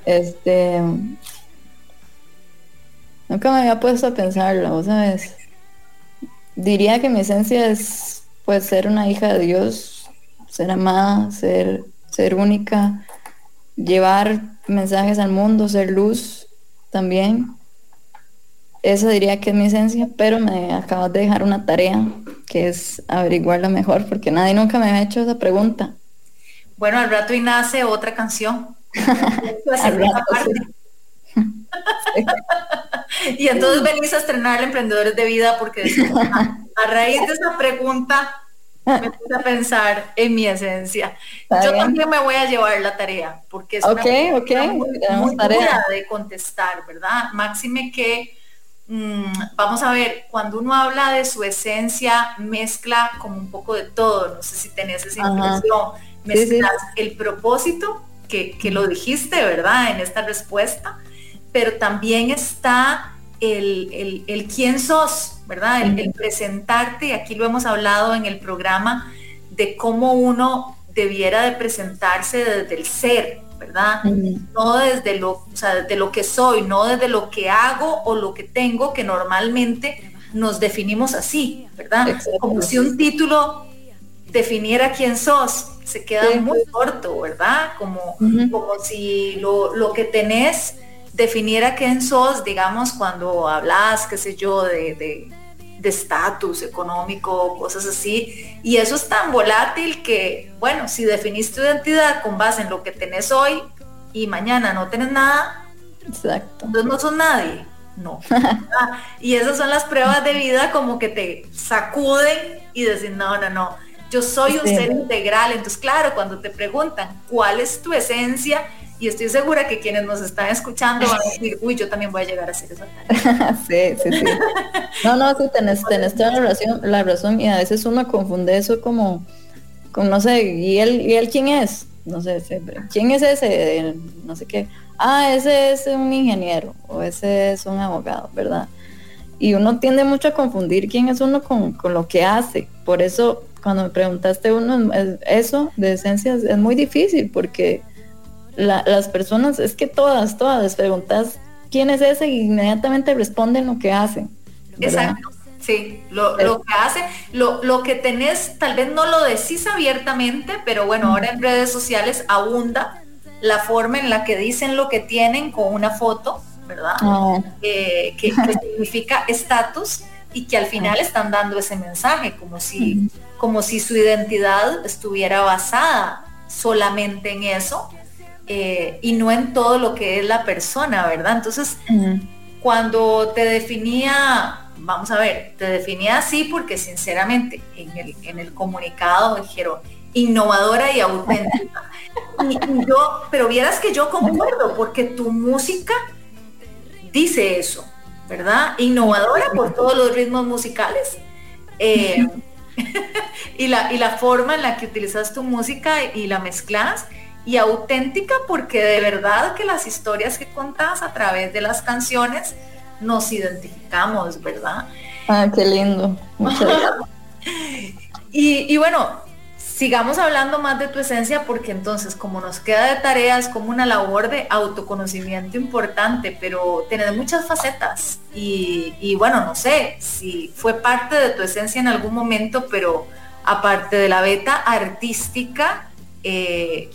Este. Nunca me había puesto a pensarlo, ¿sabes? Diría que mi esencia es pues ser una hija de Dios, ser amada, ser, ser única, llevar mensajes al mundo, ser luz también. Eso diría que es mi esencia, pero me acabas de dejar una tarea que es averiguarlo mejor, porque nadie nunca me ha hecho esa pregunta. Bueno, al rato y nace otra canción. y entonces venís a estrenar Emprendedores de Vida porque a raíz de esa pregunta me puse a pensar en mi esencia. Yo también me voy a llevar la tarea porque es una muy, tarea. de contestar, ¿verdad? Máxime que vamos a ver, cuando uno habla de su esencia, mezcla como un poco de todo. No sé si tenés esa impresión. Mezclas el propósito que, lo dijiste, ¿verdad? En esta respuesta, pero también está el, el, quién sos, ¿verdad? El, presentarte, aquí lo hemos hablado en el programa, de cómo uno debiera de presentarse desde el ser, ¿verdad? No desde lo, o sea, desde lo que soy, no desde lo que hago o lo que tengo, que normalmente nos definimos así, ¿verdad? Como si un título definiera quién sos, se queda muy corto, ¿verdad? Como, como si lo, que tenés definiera quién sos, digamos, cuando hablas, qué sé yo, de estatus económico, cosas así. Y eso es tan volátil que, bueno, si definís tu identidad con base en lo que tenés hoy y mañana no tenés nada, Exacto. entonces no sos nadie. No. y esas son las pruebas de vida como que te sacuden y decir, no, no, no yo soy un ser integral. Entonces, claro, cuando te preguntan cuál es tu esencia, y estoy segura que quienes nos están escuchando van a decir, uy, yo también voy a llegar a ser esa sí, sí, sí. No, no, sí, tenés, toda la razón, la razón, y a veces uno confunde eso como, con, no sé, ¿y él, ¿y él quién es? No sé, ¿quién es ese? No sé qué. Ah, ese es un ingeniero, o ese es un abogado, ¿verdad? Y uno tiende mucho a confundir quién es uno con, con lo que hace. Por eso cuando me preguntaste uno, eso de esencias es muy difícil porque las personas, es que todas, todas les preguntas quién es ese y inmediatamente responden lo que hacen. Exacto. Sí, lo, que hace, lo, lo, que tenés, tal vez no lo decís abiertamente, pero bueno, ahora en redes sociales abunda la forma en la que dicen lo que tienen con una foto, ¿verdad? Ah. que, que, significa estatus y que al final ah. están dando ese mensaje, como si como si su identidad estuviera basada solamente en eso eh, y no en todo lo que es la persona, ¿verdad? Entonces, cuando te definía, vamos a ver, te definía así porque sinceramente en el, en el comunicado dijeron innovadora y auténtica. y, yo, pero vieras que yo concuerdo, porque tu música dice eso, ¿verdad? Innovadora por todos los ritmos musicales. Eh, y, la, y la forma en la que utilizas tu música y la mezclas y auténtica porque de verdad que las historias que contas a través de las canciones nos identificamos, ¿verdad? Ah, qué lindo. Y, y bueno, sigamos hablando más de tu esencia porque entonces como nos queda de tareas como una labor de autoconocimiento importante, pero tienes muchas facetas y, bueno, no sé si fue parte de tu esencia en algún momento, pero aparte de la beta artística, eh,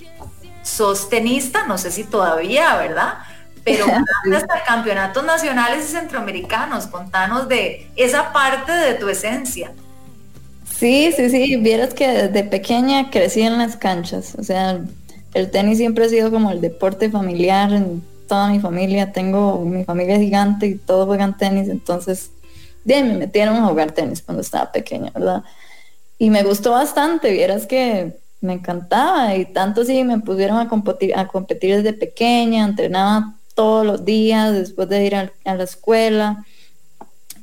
sostenista, no sé si todavía, ¿verdad? Pero hasta campeonatos nacionales y centroamericanos, contanos de esa parte de tu esencia. Sí, sí, sí, vieras que desde pequeña crecí en las canchas, o sea, el tenis siempre ha sido como el deporte familiar en toda mi familia, tengo mi familia gigante y todos juegan tenis, entonces bien, me metieron a jugar tenis cuando estaba pequeña, ¿verdad? Y me gustó bastante, vieras que me encantaba y tanto sí me pusieron a competir, a competir desde pequeña, entrenaba todos los días después de ir a, la escuela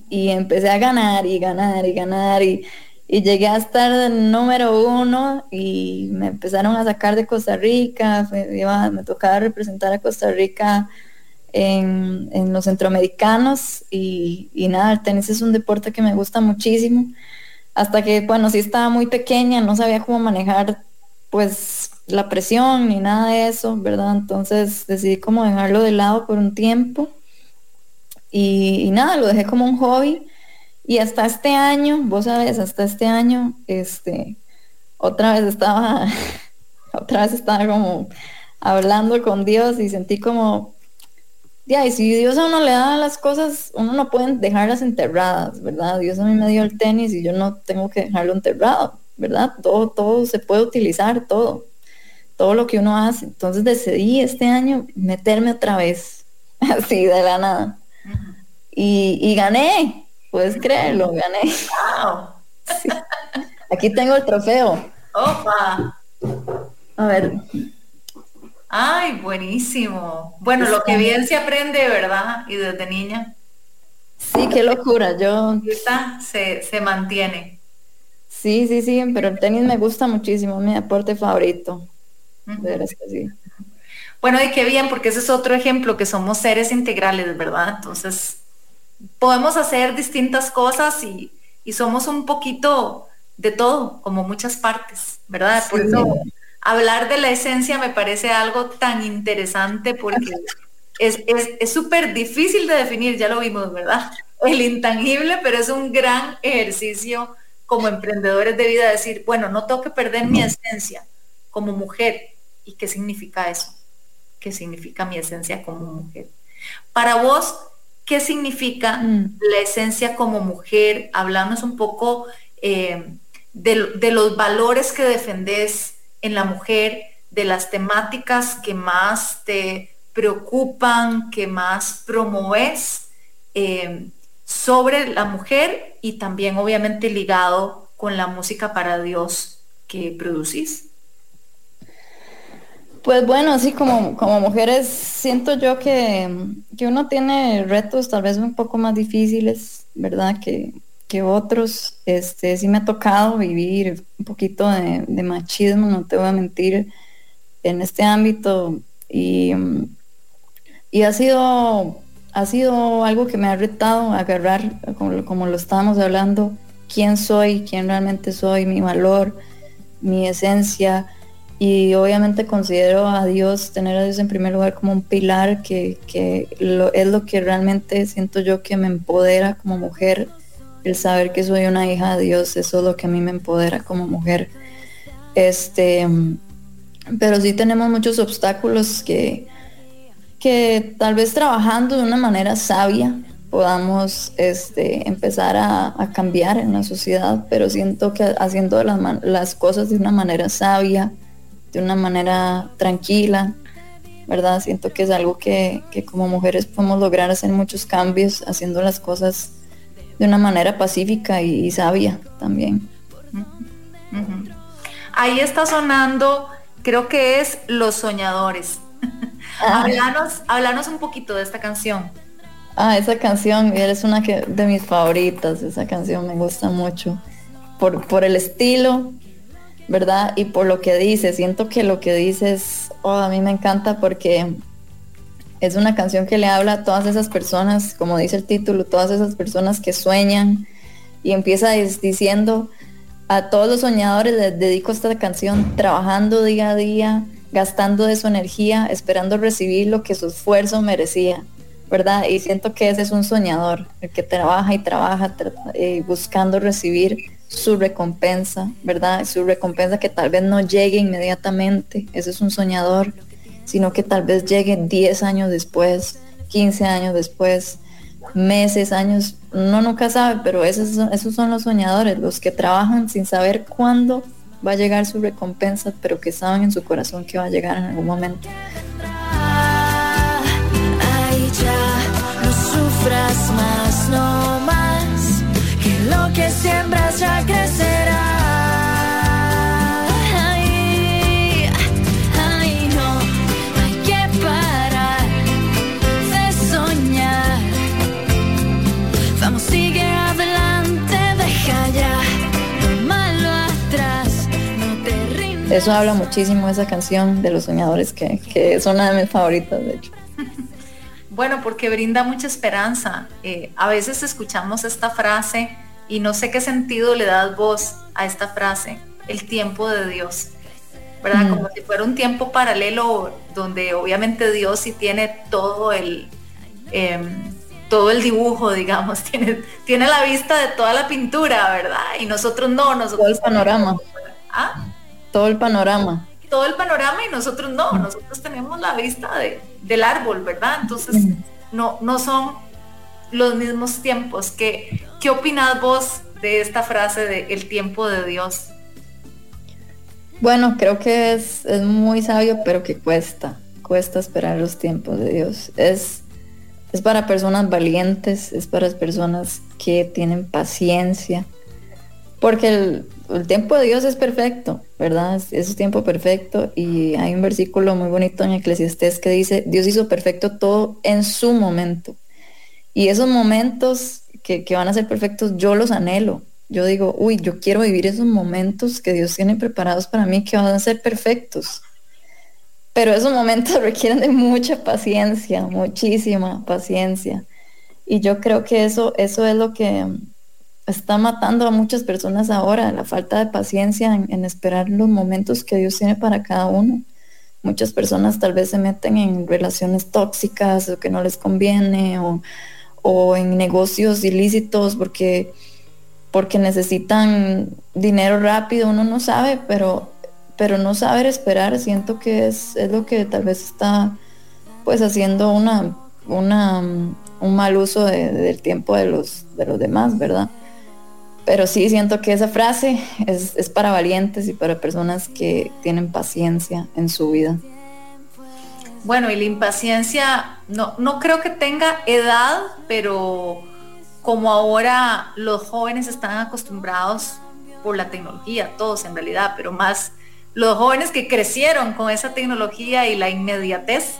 y empecé a ganar y ganar y ganar y y llegué a estar número uno y me empezaron a sacar de Costa Rica, me tocaba representar a Costa Rica en, los centroamericanos y, nada, el tenis es un deporte que me gusta muchísimo, hasta que, bueno, sí estaba muy pequeña, no sabía cómo manejar pues la presión ni nada de eso, ¿verdad? Entonces decidí como dejarlo de lado por un tiempo y nada, lo dejé como un hobby y hasta este año, vos sabes, hasta este año, este, otra vez estaba, otra vez estaba como hablando con Dios y sentí como, ya, y si Dios a uno le da las cosas, uno no puede dejarlas enterradas, ¿verdad? Dios a mí me dio el tenis y yo no tengo que dejarlo enterrado, ¿verdad? Todo, todo se puede utilizar, todo, todo lo que uno hace. Entonces decidí este año meterme otra vez, así de la nada. Y, y gané, Puedes creerlo, gané. Aquí tengo el trofeo. Opa. A ver. Ay, buenísimo. Bueno, lo que bien se aprende, ¿verdad? Y desde niña. Sí, qué locura. Yo. Se, se mantiene. Sí, sí, sí, pero el tenis me gusta muchísimo, mi deporte favorito. De sí. Bueno, y qué bien, porque ese es otro ejemplo, que somos seres integrales, ¿verdad? Entonces, podemos hacer distintas cosas y, somos un poquito de todo, como muchas partes, ¿verdad? Por eso hablar de la esencia me parece algo tan interesante porque es súper difícil de definir, ya lo vimos, ¿verdad? El intangible, pero es un gran ejercicio como emprendedores de vida decir, bueno, no tengo que perder mi esencia como mujer. ¿Y qué significa eso? ¿Qué significa mi esencia como mujer? Para vos, ¿Qué significa mm. la esencia como mujer? Hablamos un poco eh, de, los valores que defendés en la mujer, de las temáticas que más te preocupan, que más promueves eh, sobre la mujer y también obviamente ligado con la música para Dios que producís. Pues bueno, así como, como mujeres siento yo que, uno tiene retos tal vez un poco más difíciles, ¿verdad? Que, otros. Este, sí me ha tocado vivir un poquito de, machismo, no te voy a mentir, en este ámbito. Y, y ha sido ha sido algo que me ha retado a agarrar, como, lo estábamos hablando, quién soy, quién realmente soy, mi valor, mi esencia, y obviamente considero a Dios, tener a Dios en primer lugar como un pilar que, es lo que realmente siento yo que me empodera como mujer, el saber que soy una hija de Dios, eso es lo que a mí me empodera como mujer. Este, pero sí tenemos muchos obstáculos que, que tal vez trabajando de una manera sabia podamos este, empezar a, cambiar en la sociedad, pero siento que haciendo las, las cosas de una manera sabia, de una manera tranquila, ¿verdad? Siento que es algo que, como mujeres podemos lograr hacer muchos cambios haciendo las cosas de una manera pacífica y, sabia también. Ahí está sonando, creo que es Los Soñadores. Ah. háblanos, un poquito de esta canción. Ah, esa canción es una que, de mis favoritas, esa canción me gusta mucho. Por, por el estilo, ¿verdad? Y por lo que dice, siento que lo que dice es, oh, a mí me encanta porque es una canción que le habla a todas esas personas, como dice el título, todas esas personas que sueñan y empieza diciendo a todos los soñadores les dedico esta canción trabajando día a día, gastando de su energía, esperando recibir lo que su esfuerzo merecía, ¿verdad? Y siento que ese es un soñador, el que trabaja y trabaja eh, buscando recibir su recompensa, ¿verdad? Su recompensa que tal vez no llegue inmediatamente, ese es un soñador, sino que tal vez llegue 10 años después, 15 años después, meses, años, uno nunca sabe, pero esos esos son los soñadores, los que trabajan sin saber cuándo va a llegar su recompensa, pero que saben en su corazón que va a llegar en algún momento. no sufras más, que lo que siembras ya crecerá. Eso habla muchísimo esa canción de los soñadores, que, que es una de mis favoritas, de hecho. Bueno, porque brinda mucha esperanza. Eh, a veces escuchamos esta frase y no sé qué sentido le das voz a esta frase, el tiempo de Dios. ¿Verdad? Mm. Como si fuera un tiempo paralelo donde obviamente Dios sí tiene todo el, em, todo el dibujo, digamos, tiene, tiene la vista de toda la pintura, ¿verdad? Y nosotros no, nosotros... Todo el panorama. ¿Ah? Todo el panorama. Todo el panorama y nosotros no, nosotros tenemos la vista de, del árbol, ¿verdad? Entonces, no, no son los mismos tiempos. ¿Qué, ¿Qué opinas vos de esta frase de el tiempo de Dios? Bueno, creo que es, es muy sabio, pero que cuesta, cuesta esperar los tiempos de Dios. Es, es para personas valientes, es para personas que tienen paciencia, porque el, tiempo de Dios es perfecto, ¿verdad? Es, un tiempo perfecto y hay un versículo muy bonito en Eclesiastés que dice, Dios hizo perfecto todo en su momento. Y esos momentos que, van a ser perfectos, yo los anhelo. Yo digo, uy, yo quiero vivir esos momentos que Dios tiene preparados para mí que van a ser perfectos. Pero esos momentos requieren de mucha paciencia, muchísima paciencia. Y yo creo que eso, eso es lo que, está matando a muchas personas ahora, la falta de paciencia en, esperar los momentos que Dios tiene para cada uno. Muchas personas tal vez se meten en relaciones tóxicas o que no les conviene o, en negocios ilícitos porque, porque necesitan dinero rápido, uno no sabe, pero, pero no saber esperar siento que es, es lo que tal vez está pues haciendo una, una, un mal uso del tiempo de los, de los demás, ¿verdad? Pero sí siento que esa frase es, para valientes y para personas que tienen paciencia en su vida. Bueno, y la impaciencia no, no creo que tenga edad, pero como ahora los jóvenes están acostumbrados por la tecnología, todos en realidad, pero más los jóvenes que crecieron con esa tecnología y la inmediatez,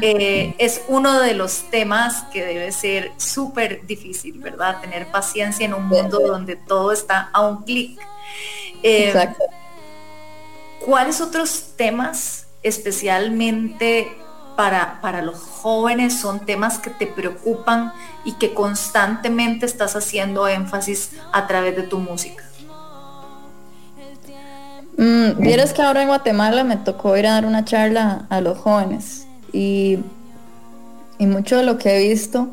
eh, es uno de los temas que debe ser súper difícil, ¿verdad? Tener paciencia en un mundo donde todo está a un clic. Eh, ¿Cuáles otros temas especialmente para, para los jóvenes son temas que te preocupan y que constantemente estás haciendo énfasis a través de tu música? Mm, Vieras que ahora en Guatemala me tocó ir a dar una charla a los jóvenes y, mucho de lo que he visto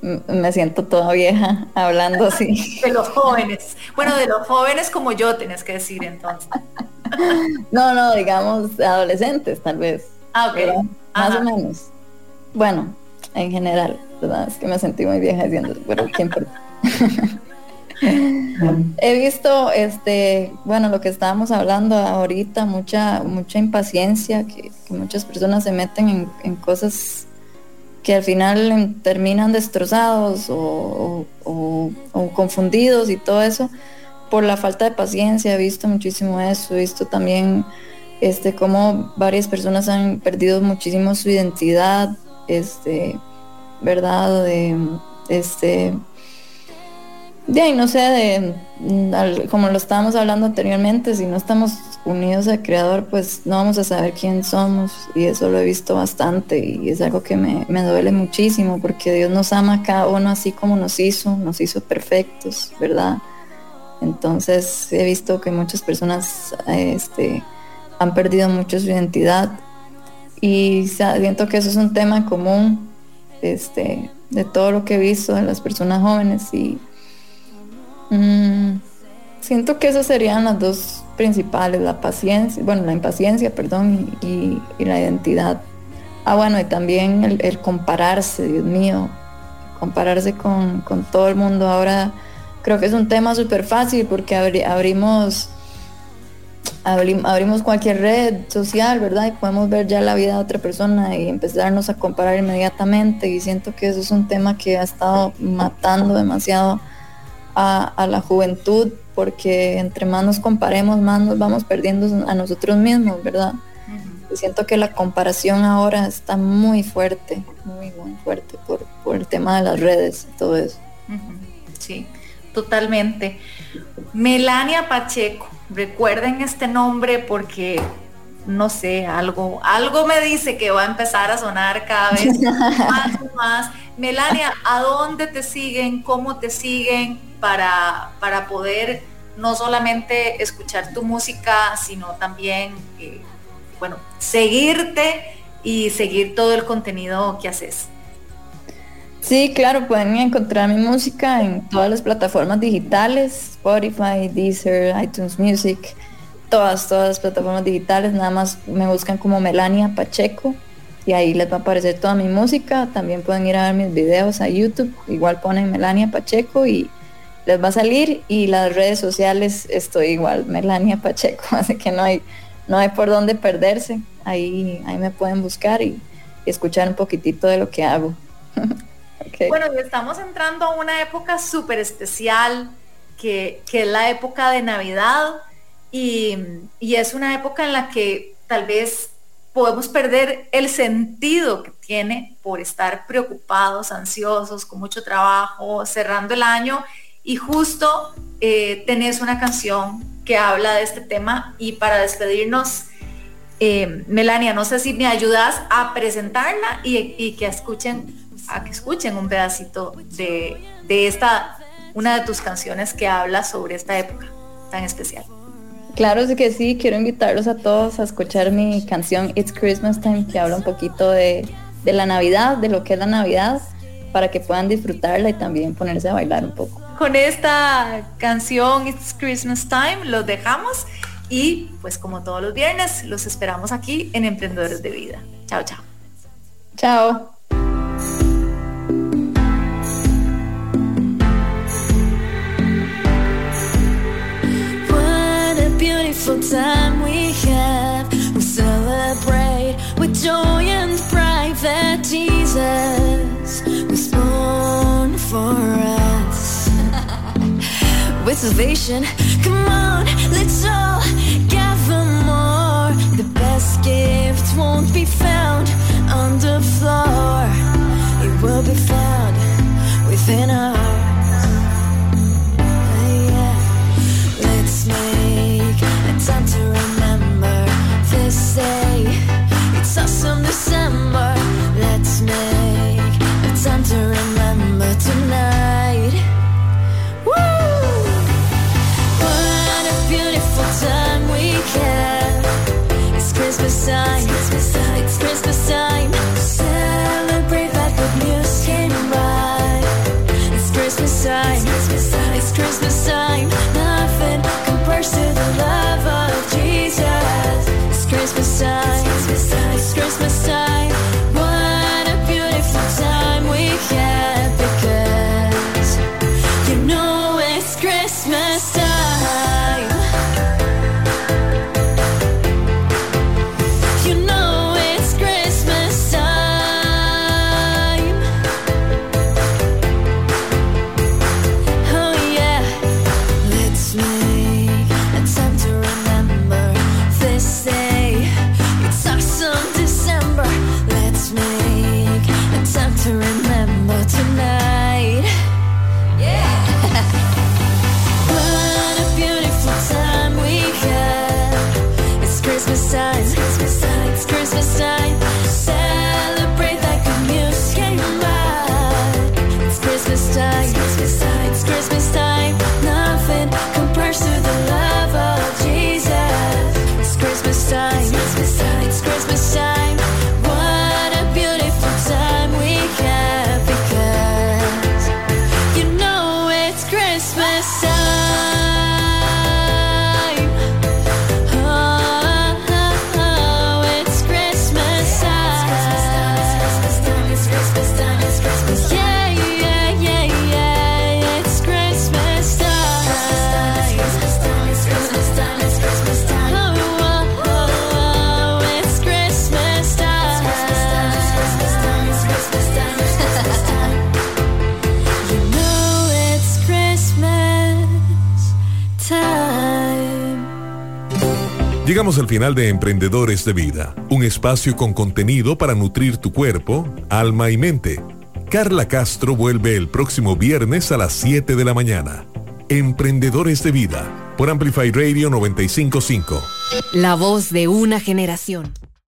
me siento toda vieja hablando así. De los jóvenes. Bueno, de los jóvenes como yo tienes que decir entonces. No, no, digamos adolescentes tal vez. Ah, ok. Más o menos. Bueno, en general, ¿verdad? Es que me sentí muy vieja diciendo, pero ¿quién He visto, este, bueno, lo que estábamos hablando ahorita, mucha, mucha impaciencia, que, muchas personas se meten en, cosas que al final terminan destrozados o, confundidos y todo eso por la falta de paciencia. He visto muchísimo eso, he visto también este, cómo varias personas han perdido muchísimo su identidad, este, ¿verdad? De, este, de no sé, de, mm, como lo estábamos hablando anteriormente, si no estamos unidos al Creador, pues no vamos a saber quién somos. Y eso lo he visto bastante y es algo que me, me duele muchísimo porque Dios nos ama a cada uno así como nos hizo, nos hizo perfectos, ¿verdad? Entonces he visto que muchas personas este, han perdido mucho su identidad y siento que eso es un tema común este, de todo lo que he visto de las personas jóvenes y mm, siento que esas serían las dos principales, la paciencia, bueno, la impaciencia, perdón, y, la identidad. Ah, bueno, y también el, compararse, Dios mío, compararse con, todo el mundo. Ahora creo que es un tema súper fácil porque abrimos abrimos cualquier red social, ¿verdad? Y podemos ver ya la vida de otra persona y empezarnos a comparar inmediatamente. Y siento que eso es un tema que ha estado matando demasiado a, la juventud, porque entre más nos comparemos, más nos vamos perdiendo a nosotros mismos, ¿verdad? Y siento que la comparación ahora está muy fuerte, muy, muy fuerte por, el tema de las redes y todo eso. Sí, totalmente. Melania Pacheco recuerden este nombre porque no sé, algo, algo me dice que va a empezar a sonar cada vez más y más. Melania, ¿a dónde te siguen? ¿Cómo te siguen para, para poder no solamente escuchar tu música, sino también, eh, bueno, seguirte y seguir todo el contenido que haces? Sí, claro, pueden encontrar mi música en todas las plataformas digitales, Spotify, Deezer, iTunes Music, todas, todas las plataformas digitales, nada más me buscan como Melania Pacheco y ahí les va a aparecer toda mi música, también pueden ir a ver mis videos a YouTube, igual ponen Melania Pacheco y les va a salir y las redes sociales estoy igual, Melania Pacheco, así que no hay, no hay por dónde perderse, ahí, ahí me pueden buscar y escuchar un poquitito de lo que hago. Bueno, estamos entrando a una época súper especial, que, es la época de Navidad, y, es una época en la que tal vez podemos perder el sentido que tiene por estar preocupados, ansiosos, con mucho trabajo, cerrando el año, y justo eh, tenés una canción que habla de este tema, y para despedirnos, eh, Melania, no sé si me ayudas a presentarla y, y que escuchen a que escuchen un pedacito de, esta, una de tus canciones que habla sobre esta época tan especial. Claro que sí, quiero invitarlos a todos a escuchar mi canción It's Christmas Time, que habla un poquito de, de la Navidad, de lo que es la Navidad, para que puedan disfrutarla y también ponerse a bailar un poco. Con esta canción It's Christmas Time los dejamos y pues como todos los viernes los esperamos aquí en Emprendedores de Vida. Chao, chao. Chao. Beautiful time we have. We celebrate with joy and pride that Jesus was born for us. with salvation, come on, let's all gather more. The best gift won't be found on the floor, it will be found within our It's Christmas time. Llegamos al final de Emprendedores de Vida, un espacio con contenido para nutrir tu cuerpo, alma y mente. Carla Castro vuelve el próximo viernes a las 7 de la mañana. Emprendedores de Vida, por Amplify Radio 955. La voz de una generación.